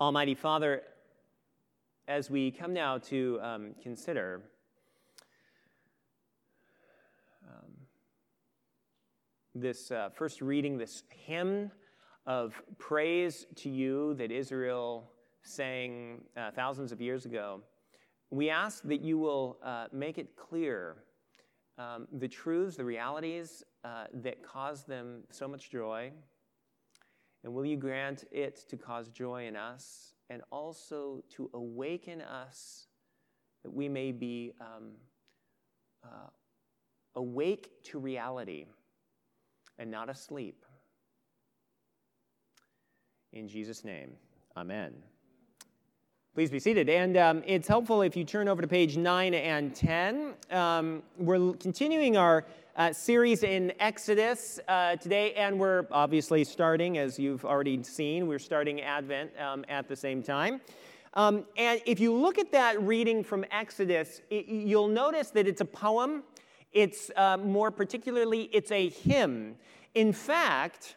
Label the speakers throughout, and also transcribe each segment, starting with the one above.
Speaker 1: Almighty Father, as we come now to um, consider um, this uh, first reading, this hymn of praise to you that Israel sang uh, thousands of years ago, we ask that you will uh, make it clear um, the truths, the realities uh, that cause them so much joy and will you grant it to cause joy in us and also to awaken us that we may be um, uh, awake to reality and not asleep? In Jesus' name, amen. Please be seated. And um, it's helpful if you turn over to page 9 and 10. Um, we're continuing our uh, series in Exodus uh, today, and we're obviously starting, as you've already seen, we're starting Advent um, at the same time. Um, and if you look at that reading from Exodus, it, you'll notice that it's a poem. It's uh, more particularly, it's a hymn. In fact,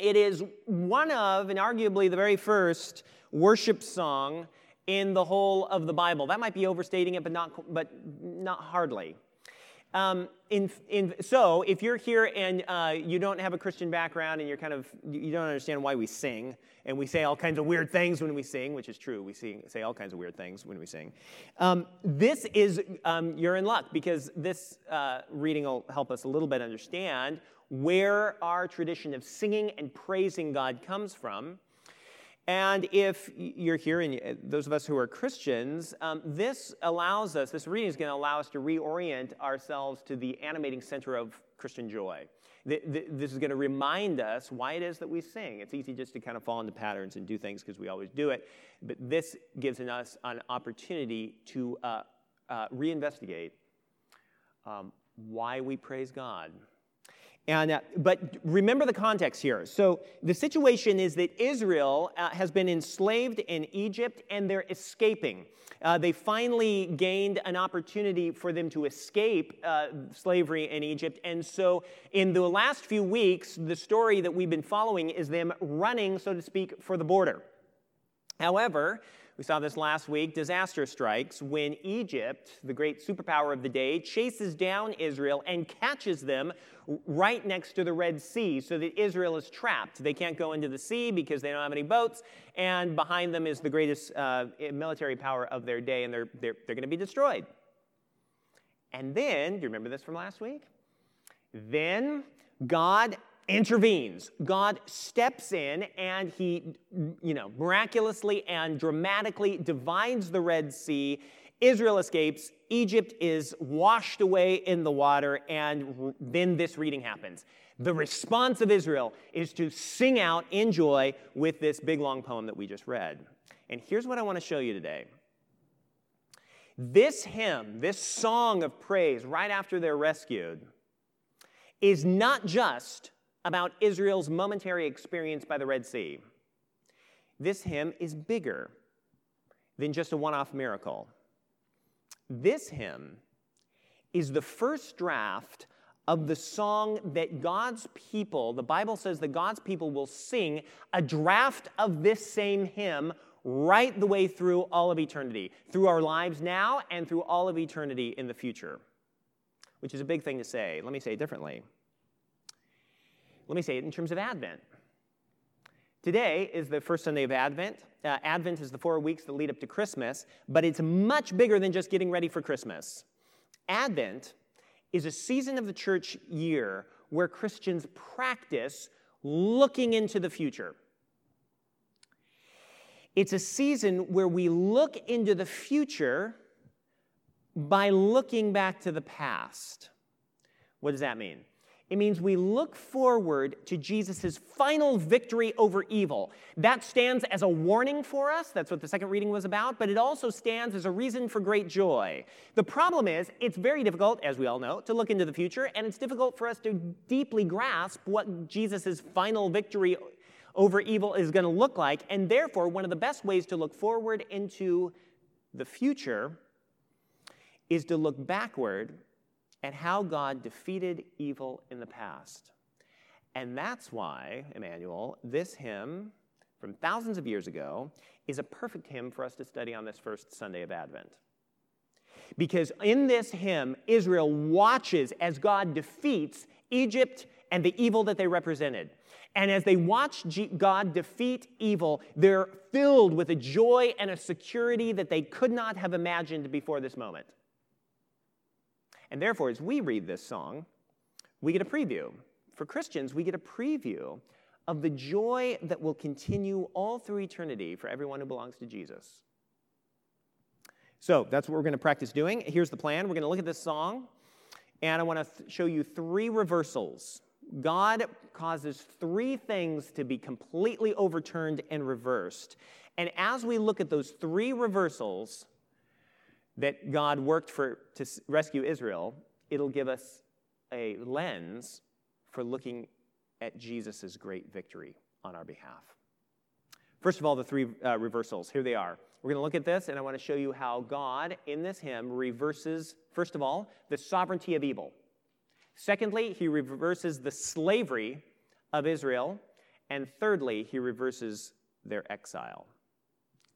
Speaker 1: it is one of, and arguably the very first, worship song in the whole of the Bible. That might be overstating it, but not, but not hardly. Um, in, in, so, if you're here and uh, you don't have a Christian background and you're kind of, you don't understand why we sing, and we say all kinds of weird things when we sing, which is true, we sing, say all kinds of weird things when we sing. Um, this is, um, you're in luck because this uh, reading will help us a little bit understand where our tradition of singing and praising God comes from. And if you're here, and uh, those of us who are Christians, um, this allows us, this reading is going to allow us to reorient ourselves to the animating center of Christian joy. This is going to remind us why it is that we sing. It's easy just to kind of fall into patterns and do things because we always do it. But this gives us an opportunity to uh, uh, reinvestigate um, why we praise God and, uh, but remember the context here. So the situation is that Israel uh, has been enslaved in Egypt and they're escaping. Uh, they finally gained an opportunity for them to escape uh, slavery in Egypt. And so in the last few weeks, the story that we've been following is them running, so to speak, for the border. However, we saw this last week. Disaster strikes when Egypt, the great superpower of the day, chases down Israel and catches them right next to the Red Sea so that Israel is trapped. They can't go into the sea because they don't have any boats, and behind them is the greatest uh, military power of their day, and they're, they're, they're going to be destroyed. And then, do you remember this from last week? Then God intervenes. God steps in and he, you know, miraculously and dramatically divides the Red Sea. Israel escapes. Egypt is washed away in the water, and then this reading happens. The response of Israel is to sing out in joy with this big long poem that we just read. And here's what I want to show you today. This hymn, this song of praise right after they're rescued, is not just about Israel's momentary experience by the Red Sea. This hymn is bigger than just a one off miracle. This hymn is the first draft of the song that God's people, the Bible says that God's people will sing a draft of this same hymn right the way through all of eternity, through our lives now and through all of eternity in the future, which is a big thing to say. Let me say it differently. Let me say it in terms of Advent. Today is the first Sunday of Advent. Uh, Advent is the four weeks that lead up to Christmas, but it's much bigger than just getting ready for Christmas. Advent is a season of the church year where Christians practice looking into the future. It's a season where we look into the future by looking back to the past. What does that mean? It means we look forward to Jesus' final victory over evil. That stands as a warning for us. That's what the second reading was about, but it also stands as a reason for great joy. The problem is, it's very difficult, as we all know, to look into the future, and it's difficult for us to deeply grasp what Jesus' final victory over evil is going to look like. And therefore, one of the best ways to look forward into the future is to look backward at how God defeated evil in the past. And that's why, Emmanuel, this hymn from thousands of years ago is a perfect hymn for us to study on this first Sunday of Advent. Because in this hymn, Israel watches as God defeats Egypt and the evil that they represented. And as they watch God defeat evil, they're filled with a joy and a security that they could not have imagined before this moment. And therefore, as we read this song, we get a preview. For Christians, we get a preview of the joy that will continue all through eternity for everyone who belongs to Jesus. So that's what we're going to practice doing. Here's the plan we're going to look at this song, and I want to th- show you three reversals. God causes three things to be completely overturned and reversed. And as we look at those three reversals that God worked for to rescue Israel, it'll give us a lens for looking at Jesus' great victory on our behalf. First of all, the three uh, reversals. Here they are. We're going to look at this, and I want to show you how God, in this hymn, reverses, first of all, the sovereignty of evil. Secondly, he reverses the slavery of Israel. And thirdly, he reverses their exile.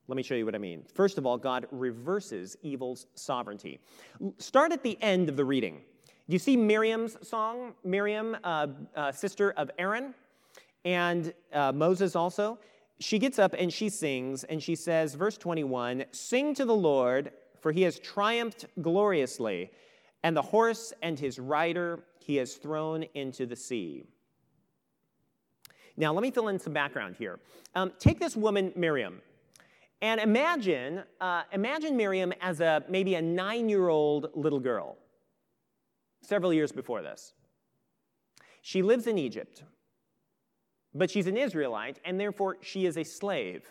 Speaker 1: Let me show you what I mean. First of all, God reverses evil's sovereignty. Start at the end of the reading. Do you see Miriam's song? Miriam, uh, uh, sister of Aaron, and uh, Moses also she gets up and she sings, and she says, verse 21 Sing to the Lord, for he has triumphed gloriously, and the horse and his rider he has thrown into the sea. Now, let me fill in some background here. Um, take this woman, Miriam, and imagine, uh, imagine Miriam as a maybe a nine-year-old little girl, several years before this. She lives in Egypt. But she's an Israelite, and therefore she is a slave.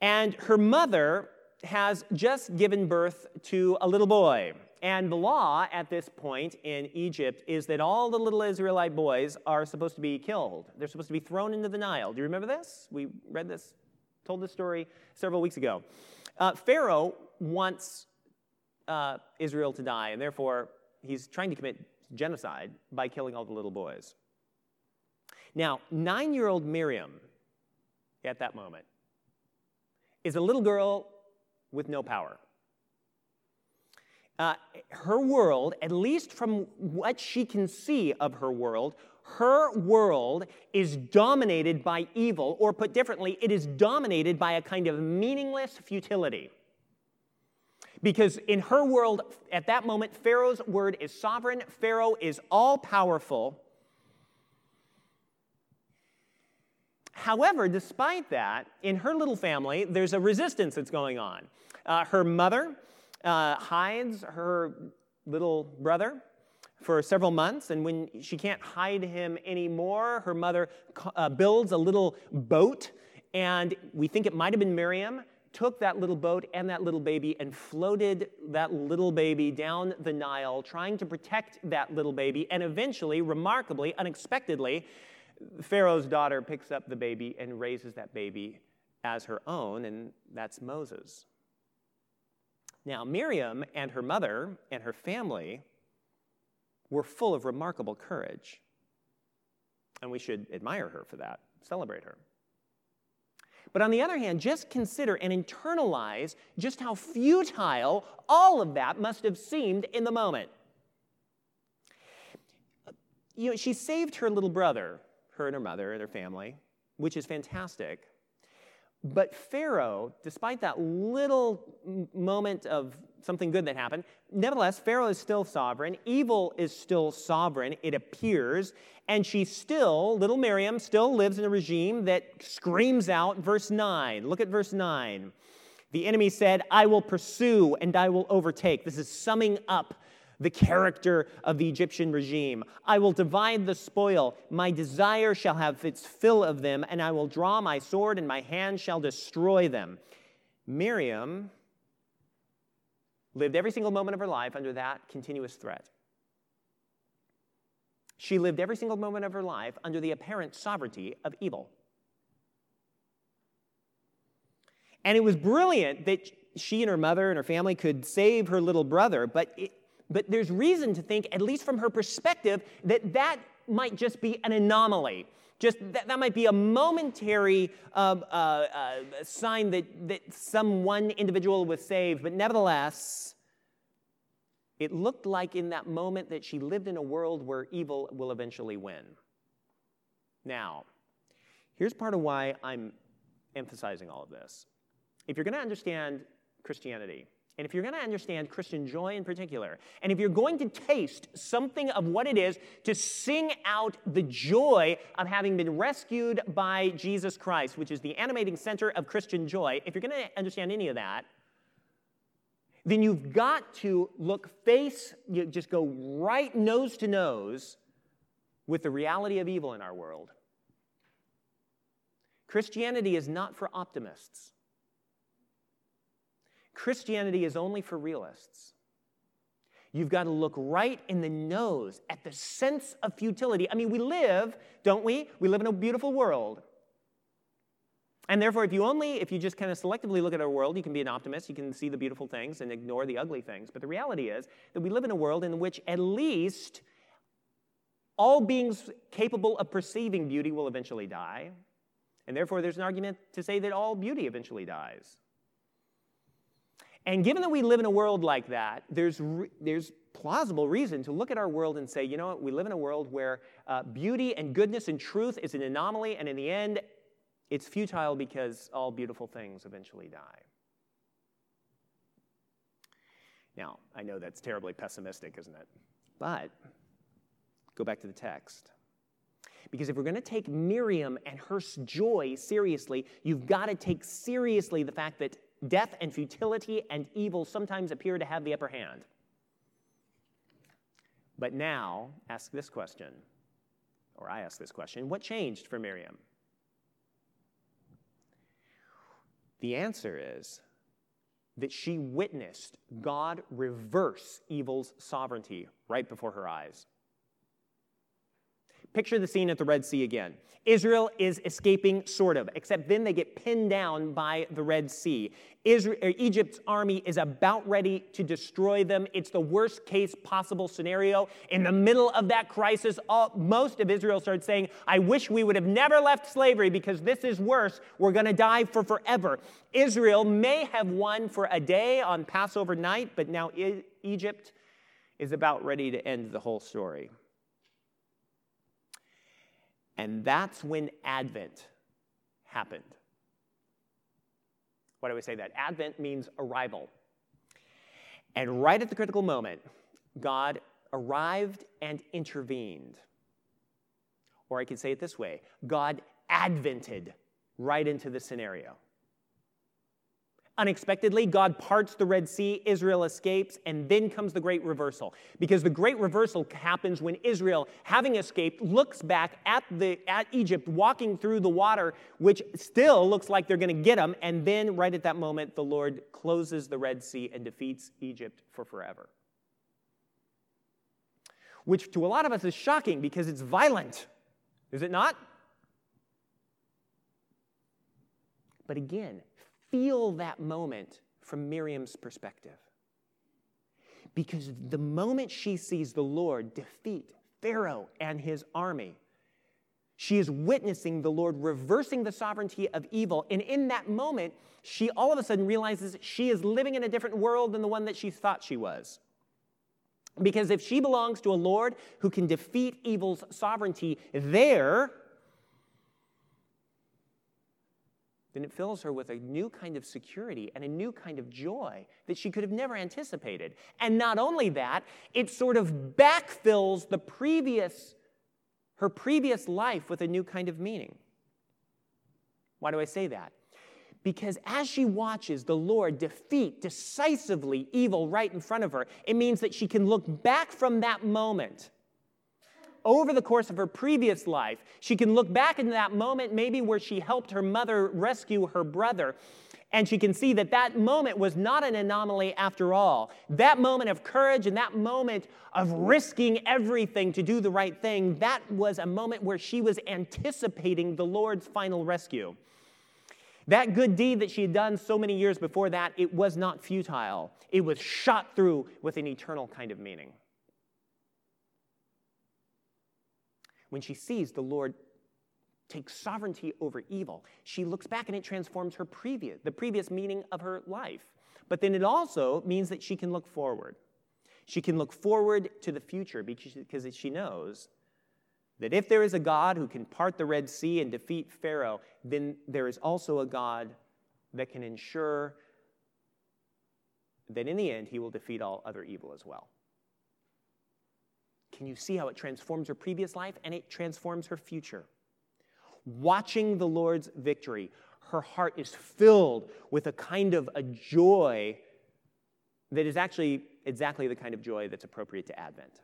Speaker 1: And her mother has just given birth to a little boy. And the law at this point in Egypt is that all the little Israelite boys are supposed to be killed. They're supposed to be thrown into the Nile. Do you remember this? We read this, told this story several weeks ago. Uh, Pharaoh wants uh, Israel to die, and therefore he's trying to commit genocide by killing all the little boys. Now, nine year old Miriam at that moment is a little girl with no power. Uh, her world, at least from what she can see of her world, her world is dominated by evil, or put differently, it is dominated by a kind of meaningless futility. Because in her world, at that moment, Pharaoh's word is sovereign, Pharaoh is all powerful, However, despite that, in her little family, there's a resistance that's going on. Uh, her mother uh, hides her little brother for several months, and when she can't hide him anymore, her mother uh, builds a little boat, and we think it might have been Miriam, took that little boat and that little baby and floated that little baby down the Nile, trying to protect that little baby, and eventually, remarkably, unexpectedly, Pharaoh's daughter picks up the baby and raises that baby as her own, and that's Moses. Now, Miriam and her mother and her family were full of remarkable courage. And we should admire her for that, celebrate her. But on the other hand, just consider and internalize just how futile all of that must have seemed in the moment. You know, she saved her little brother her and her mother and her family, which is fantastic. But Pharaoh, despite that little moment of something good that happened, nevertheless, Pharaoh is still sovereign. Evil is still sovereign, it appears. And she still, little Miriam, still lives in a regime that screams out, verse 9. Look at verse 9. The enemy said, I will pursue and I will overtake. This is summing up the character of the Egyptian regime. I will divide the spoil. My desire shall have its fill of them, and I will draw my sword, and my hand shall destroy them. Miriam lived every single moment of her life under that continuous threat. She lived every single moment of her life under the apparent sovereignty of evil. And it was brilliant that she and her mother and her family could save her little brother, but it, but there's reason to think, at least from her perspective, that that might just be an anomaly. Just that, that might be a momentary uh, uh, uh, sign that, that some one individual was saved, but nevertheless, it looked like in that moment that she lived in a world where evil will eventually win. Now, here's part of why I'm emphasizing all of this. If you're going to understand Christianity, and if you're going to understand Christian joy in particular, and if you're going to taste something of what it is to sing out the joy of having been rescued by Jesus Christ, which is the animating center of Christian joy, if you're going to understand any of that, then you've got to look face, you just go right nose to nose with the reality of evil in our world. Christianity is not for optimists. Christianity is only for realists. You've got to look right in the nose at the sense of futility. I mean, we live, don't we? We live in a beautiful world. And therefore, if you only, if you just kind of selectively look at our world, you can be an optimist, you can see the beautiful things and ignore the ugly things. But the reality is that we live in a world in which at least all beings capable of perceiving beauty will eventually die. And therefore, there's an argument to say that all beauty eventually dies. And given that we live in a world like that, there's, re- there's plausible reason to look at our world and say, you know what, we live in a world where uh, beauty and goodness and truth is an anomaly, and in the end, it's futile because all beautiful things eventually die. Now, I know that's terribly pessimistic, isn't it? But go back to the text. Because if we're going to take Miriam and her joy seriously, you've got to take seriously the fact that death and futility and evil sometimes appear to have the upper hand. But now, ask this question, or I ask this question what changed for Miriam? The answer is that she witnessed God reverse evil's sovereignty right before her eyes. Picture the scene at the Red Sea again. Israel is escaping, sort of, except then they get pinned down by the Red Sea. Israel, er, Egypt's army is about ready to destroy them. It's the worst case possible scenario. In the middle of that crisis, all, most of Israel starts saying, I wish we would have never left slavery because this is worse. We're going to die for forever. Israel may have won for a day on Passover night, but now Egypt is about ready to end the whole story. And that's when Advent happened. Why do we say that? Advent means arrival. And right at the critical moment, God arrived and intervened. Or I could say it this way God advented right into the scenario. Unexpectedly, God parts the Red Sea, Israel escapes, and then comes the great reversal. Because the great reversal happens when Israel, having escaped, looks back at, the, at Egypt walking through the water, which still looks like they're going to get them. And then, right at that moment, the Lord closes the Red Sea and defeats Egypt for forever. Which to a lot of us is shocking because it's violent, is it not? But again, feel that moment from Miriam's perspective. Because the moment she sees the Lord defeat Pharaoh and his army, she is witnessing the Lord reversing the sovereignty of evil. And in that moment, she all of a sudden realizes she is living in a different world than the one that she thought she was. Because if she belongs to a Lord who can defeat evil's sovereignty there, then it fills her with a new kind of security and a new kind of joy that she could have never anticipated. And not only that, it sort of backfills the previous her previous life with a new kind of meaning. Why do I say that? Because as she watches the Lord defeat decisively evil right in front of her, it means that she can look back from that moment over the course of her previous life. She can look back into that moment, maybe where she helped her mother rescue her brother. And she can see that that moment was not an anomaly after all. That moment of courage and that moment of risking everything to do the right thing, that was a moment where she was anticipating the Lord's final rescue. That good deed that she had done so many years before that, it was not futile. It was shot through with an eternal kind of meaning. When she sees the Lord takes sovereignty over evil. She looks back and it transforms her previous, the previous meaning of her life. But then it also means that she can look forward. She can look forward to the future because she knows that if there is a God who can part the Red Sea and defeat Pharaoh, then there is also a God that can ensure that in the end he will defeat all other evil as well. Can you see how it transforms her previous life and it transforms her future? Watching the Lord's victory, her heart is filled with a kind of a joy that is actually exactly the kind of joy that's appropriate to Advent.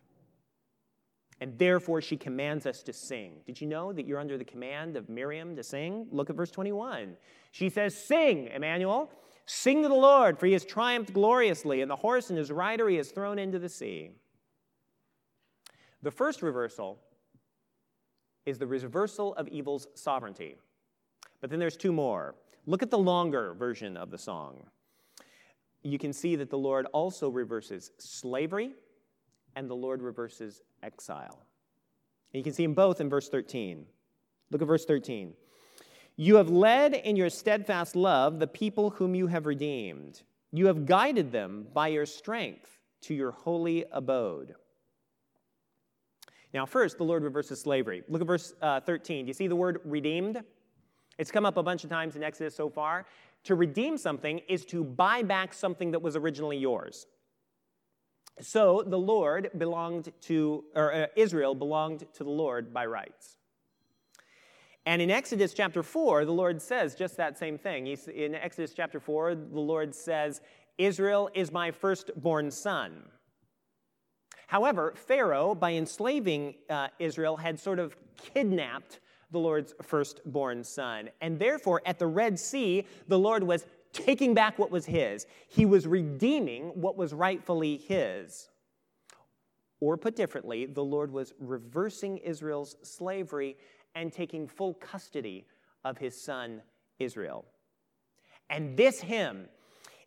Speaker 1: And therefore, she commands us to sing. Did you know that you're under the command of Miriam to sing? Look at verse 21. She says, Sing, Emmanuel. Sing to the Lord, for he has triumphed gloriously, and the horse and his rider he has thrown into the sea. The first reversal is the reversal of evil's sovereignty. But then there's two more. Look at the longer version of the song. You can see that the Lord also reverses slavery and the Lord reverses exile. And you can see them both in verse 13. Look at verse 13. You have led in your steadfast love the people whom you have redeemed. You have guided them by your strength to your holy abode. Now, first, the Lord reverses slavery. Look at verse uh, 13. Do you see the word redeemed? It's come up a bunch of times in Exodus so far. To redeem something is to buy back something that was originally yours. So the Lord belonged to, or uh, Israel belonged to the Lord by rights. And in Exodus chapter 4, the Lord says just that same thing. He's, in Exodus chapter 4, the Lord says, Israel is my firstborn son. However, Pharaoh, by enslaving uh, Israel, had sort of kidnapped the Lord's firstborn son. And therefore, at the Red Sea, the Lord was taking back what was his, he was redeeming what was rightfully his. Or put differently, the Lord was reversing Israel's slavery and taking full custody of his son Israel. And this hymn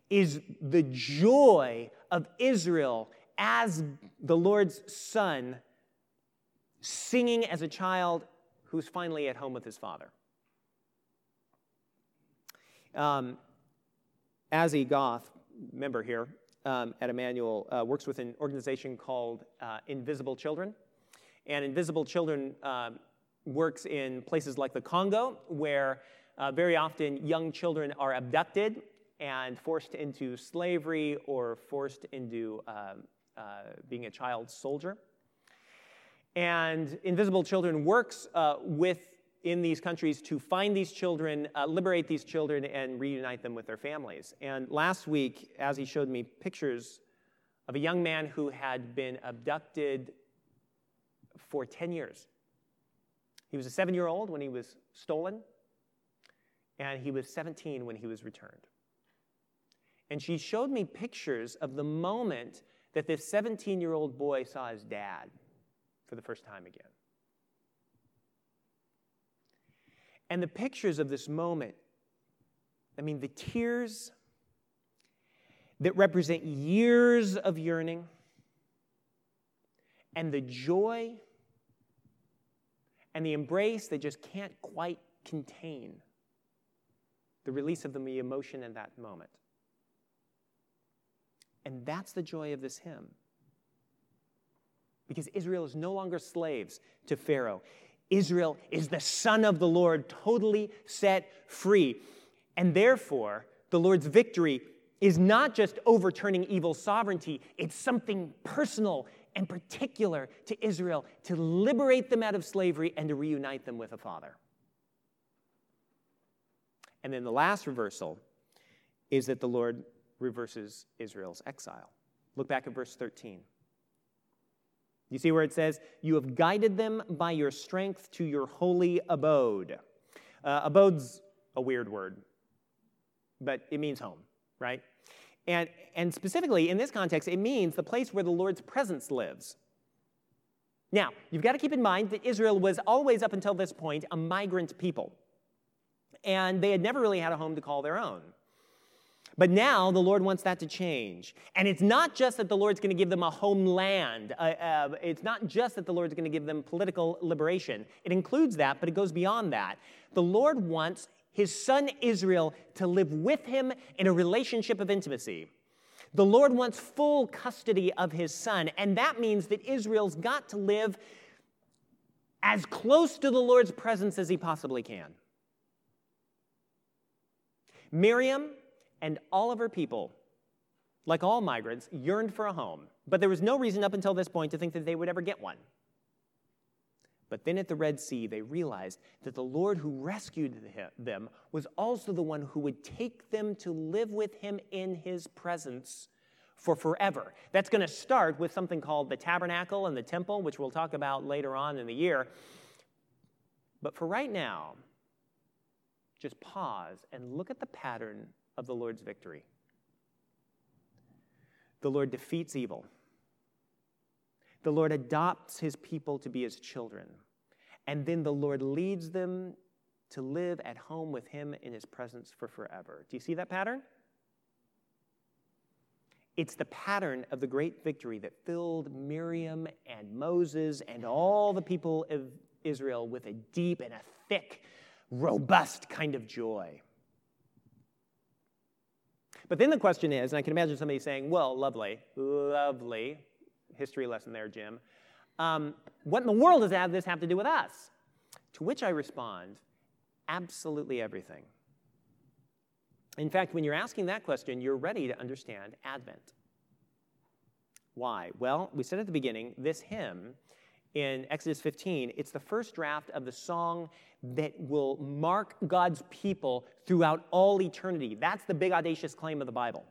Speaker 1: is the joy of Israel as the Lord's son, singing as a child who's finally at home with his father. Um, Azzy Goth, member here um, at Emmanuel, uh, works with an organization called uh, Invisible Children. And Invisible Children uh, works in places like the Congo, where uh, very often young children are abducted and forced into slavery or forced into um, being a child soldier. And Invisible Children works uh, with in these countries to find these children, uh, liberate these children, and reunite them with their families. And last week, as he showed me pictures of a young man who had been abducted for 10 years. He was a seven year old when he was stolen, and he was 17 when he was returned. And she showed me pictures of the moment that this 17 year old boy saw his dad for the first time again. And the pictures of this moment, I mean, the tears that represent years of yearning, and the joy and the embrace that just can't quite contain the release of the emotion in that moment. And that's the joy of this hymn. Because Israel is no longer slaves to Pharaoh. Israel is the son of the Lord, totally set free. And therefore, the Lord's victory is not just overturning evil sovereignty, it's something personal and particular to Israel to liberate them out of slavery and to reunite them with a father. And then the last reversal is that the Lord reverses Israel's exile. Look back at verse 13. You see where it says, You have guided them by your strength to your holy abode. Uh, abode's a weird word, but it means home, right? And, and specifically, in this context, it means the place where the Lord's presence lives. Now, you've got to keep in mind that Israel was always, up until this point, a migrant people. And they had never really had a home to call their own. But now the Lord wants that to change. And it's not just that the Lord's going to give them a homeland. Uh, uh, it's not just that the Lord's going to give them political liberation. It includes that, but it goes beyond that. The Lord wants his son Israel to live with him in a relationship of intimacy. The Lord wants full custody of his son, and that means that Israel's got to live as close to the Lord's presence as he possibly can. Miriam and all of her people, like all migrants, yearned for a home, but there was no reason up until this point to think that they would ever get one. But then at the Red Sea, they realized that the Lord who rescued them was also the one who would take them to live with him in his presence for forever. That's going to start with something called the tabernacle and the temple, which we'll talk about later on in the year. But for right now, just pause and look at the pattern of the Lord's victory. The Lord defeats evil. The Lord adopts his people to be his children. And then the Lord leads them to live at home with him in his presence for forever. Do you see that pattern? It's the pattern of the great victory that filled Miriam and Moses and all the people of Israel with a deep and a thick, robust kind of joy. But then the question is, and I can imagine somebody saying, well, lovely, lovely, history lesson there, Jim. Um, what in the world does this have to do with us? To which I respond, absolutely everything. In fact, when you're asking that question, you're ready to understand Advent. Why? Well, we said at the beginning, this hymn in Exodus 15, it's the first draft of the song that will mark God's people throughout all eternity. That's the big audacious claim of the Bible.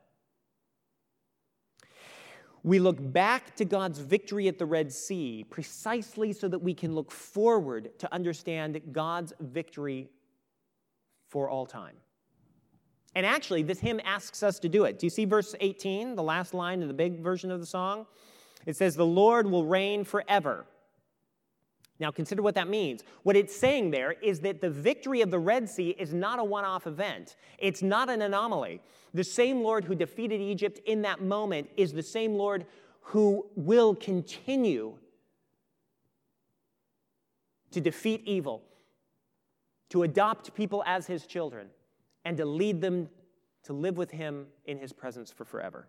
Speaker 1: We look back to God's victory at the Red Sea precisely so that we can look forward to understand God's victory for all time. And actually, this hymn asks us to do it. Do you see verse 18, the last line in the big version of the song? It says, The Lord will reign forever. Now, consider what that means. What it's saying there is that the victory of the Red Sea is not a one off event, it's not an anomaly. The same Lord who defeated Egypt in that moment is the same Lord who will continue to defeat evil, to adopt people as his children and to lead them to live with him in his presence for forever.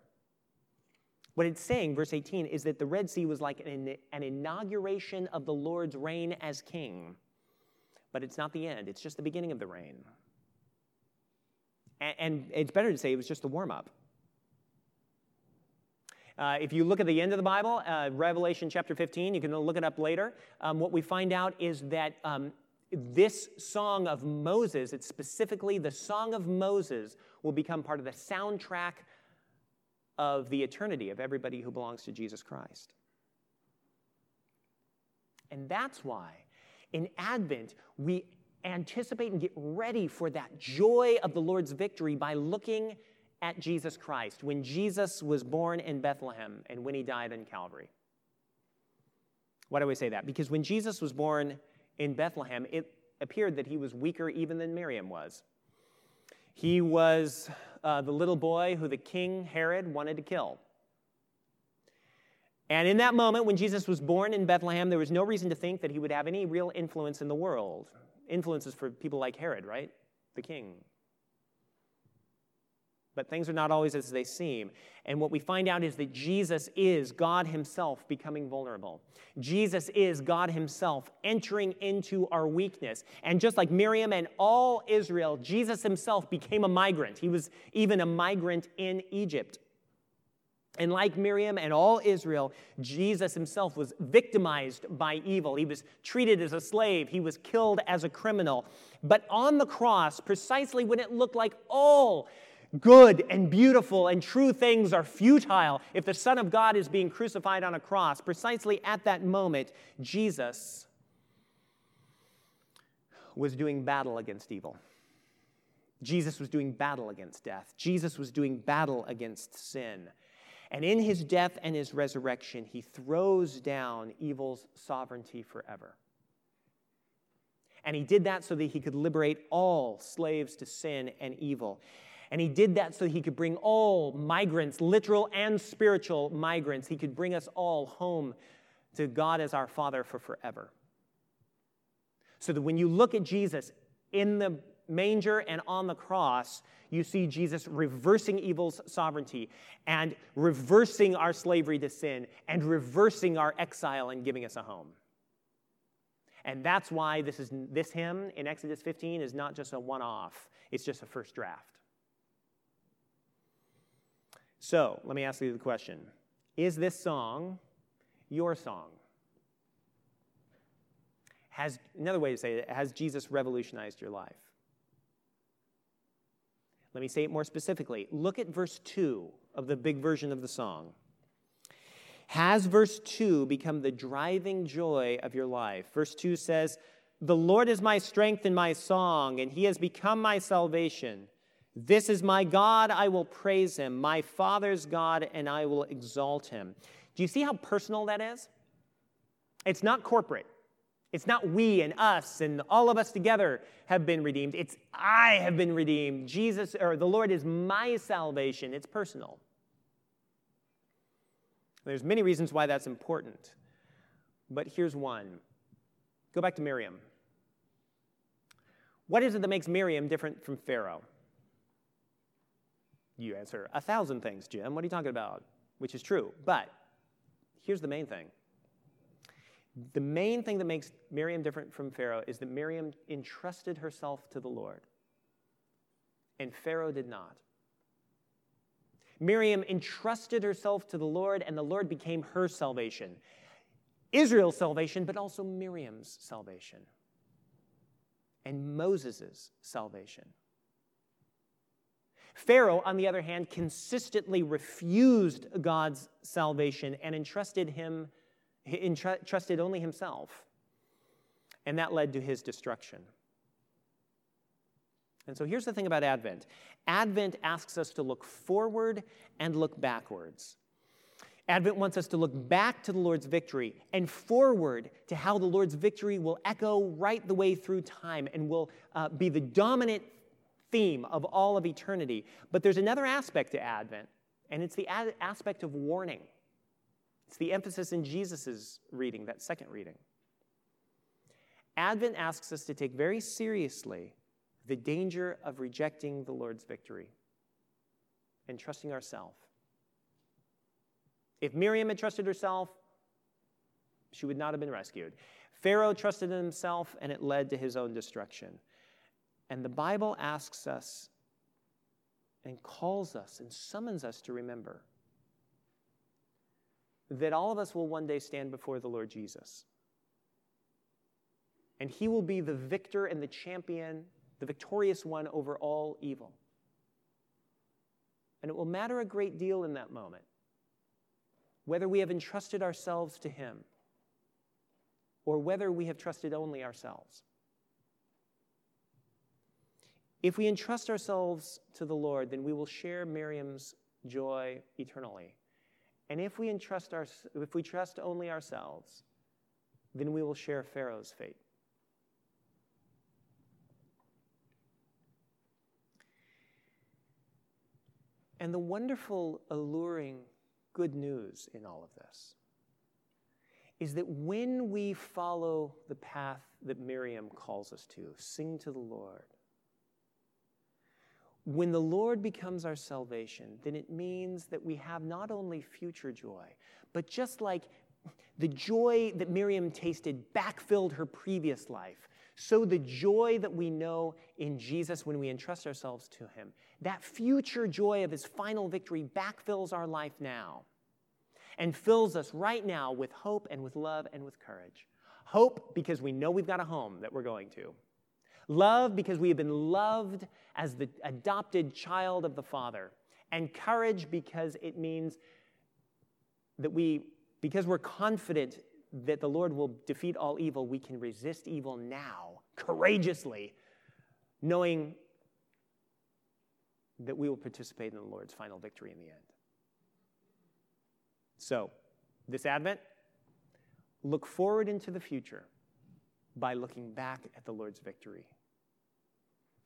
Speaker 1: What it's saying, verse 18, is that the Red Sea was like an, an, inauguration of the Lord's reign as king. But it's not the end, it's just the beginning of the reign. And, and it's better to say it was just the warm up. Uh, if you look at the end of the Bible, uh, Revelation chapter 15, you can look it up later. Um, what we find out is that um, this song of Moses, it's specifically the song of Moses, will become part of the soundtrack of the eternity of everybody who belongs to Jesus Christ. And that's why in Advent we anticipate and get ready for that joy of the Lord's victory by looking at Jesus Christ when Jesus was born in Bethlehem and when he died in Calvary. Why do I say that? Because when Jesus was born in Bethlehem, it appeared that he was weaker even than Miriam was. He was uh, the little boy who the king Herod wanted to kill. And in that moment, when Jesus was born in Bethlehem, there was no reason to think that he would have any real influence in the world. Influences for people like Herod, right? The king but things are not always as they seem. And what we find out is that Jesus is God Himself becoming vulnerable. Jesus is God Himself entering into our weakness. And just like Miriam and all Israel, Jesus Himself became a migrant. He was even a migrant in Egypt. And like Miriam and all Israel, Jesus himself was victimized by evil. He was treated as a slave. He was killed as a criminal. But on the cross, precisely when it looked like all good and beautiful and true things are futile if the Son of God is being crucified on a cross. Precisely at that moment, Jesus was doing battle against evil. Jesus was doing battle against death. Jesus was doing battle against sin. And in his death and his resurrection, he throws down evil's sovereignty forever. And he did that so that he could liberate all slaves to sin and evil. And he did that so he could bring all migrants, literal and spiritual migrants, he could bring us all home to God as our Father for forever. So that when you look at Jesus in the manger and on the cross, you see Jesus reversing evil's sovereignty and reversing our slavery to sin and reversing our exile and giving us a home. And that's why this, is, this hymn in Exodus 15 is not just a one off, it's just a first draft. So let me ask you the question Is this song your song? Has, another way to say it, has Jesus revolutionized your life? Let me say it more specifically. Look at verse 2 of the big version of the song. Has verse 2 become the driving joy of your life? Verse 2 says, The Lord is my strength and my song, and he has become my salvation. This is my God, I will praise him, my Father's God, and I will exalt him. Do you see how personal that is? It's not corporate. It's not we and us and all of us together have been redeemed. It's I have been redeemed. Jesus or the Lord is my salvation. It's personal. There's many reasons why that's important. But here's one. Go back to Miriam. What is it that makes Miriam different from Pharaoh? You answer, a thousand things, Jim. What are you talking about? Which is true. But here's the main thing the main thing that makes Miriam different from Pharaoh is that Miriam entrusted herself to the Lord, and Pharaoh did not. Miriam entrusted herself to the Lord, and the Lord became her salvation. Israel's salvation, but also Miriam's salvation, and Moses' salvation. Pharaoh, on the other hand, consistently refused God's salvation and entrusted him entrusted only himself. And that led to his destruction. And so here's the thing about Advent Advent asks us to look forward and look backwards. Advent wants us to look back to the Lord's victory and forward to how the Lord's victory will echo right the way through time and will uh, be the dominant theme of all of eternity. But there's another aspect to Advent, and it's the ad- aspect of warning. It's the emphasis in Jesus' reading, that second reading. Advent asks us to take very seriously the danger of rejecting the Lord's victory and trusting ourselves. If Miriam had trusted herself, she would not have been rescued. Pharaoh trusted in himself, and it led to his own destruction. And the Bible asks us and calls us and summons us to remember that all of us will one day stand before the Lord Jesus. And he will be the victor and the champion, the victorious one over all evil. And it will matter a great deal in that moment whether we have entrusted ourselves to him or whether we have trusted only ourselves. If we entrust ourselves to the Lord, then we will share Miriam's joy eternally. And if we entrust our, if we trust only ourselves, then we will share Pharaoh's fate. And the wonderful, alluring good news in all of this is that when we follow the path that Miriam calls us to, sing to the Lord, when the Lord becomes our salvation, then it means that we have not only future joy, but just like the joy that Miriam tasted backfilled her previous life, so the joy that we know in Jesus when we entrust ourselves to Him, that future joy of His final victory backfills our life now and fills us right now with hope and with love and with courage. Hope because we know we've got a home that we're going to. Love because we have been loved as the adopted child of the Father. And courage because it means that we, because we're confident that the Lord will defeat all evil, we can resist evil now, courageously, knowing that we will participate in the Lord's final victory in the end. So, this Advent, look forward into the future by looking back at the Lord's victory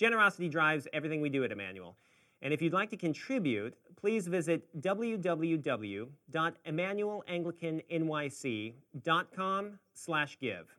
Speaker 1: Generosity drives everything we do at Emmanuel. And if you'd like to contribute, please visit www.emmanuelanglicannyc.com slash give.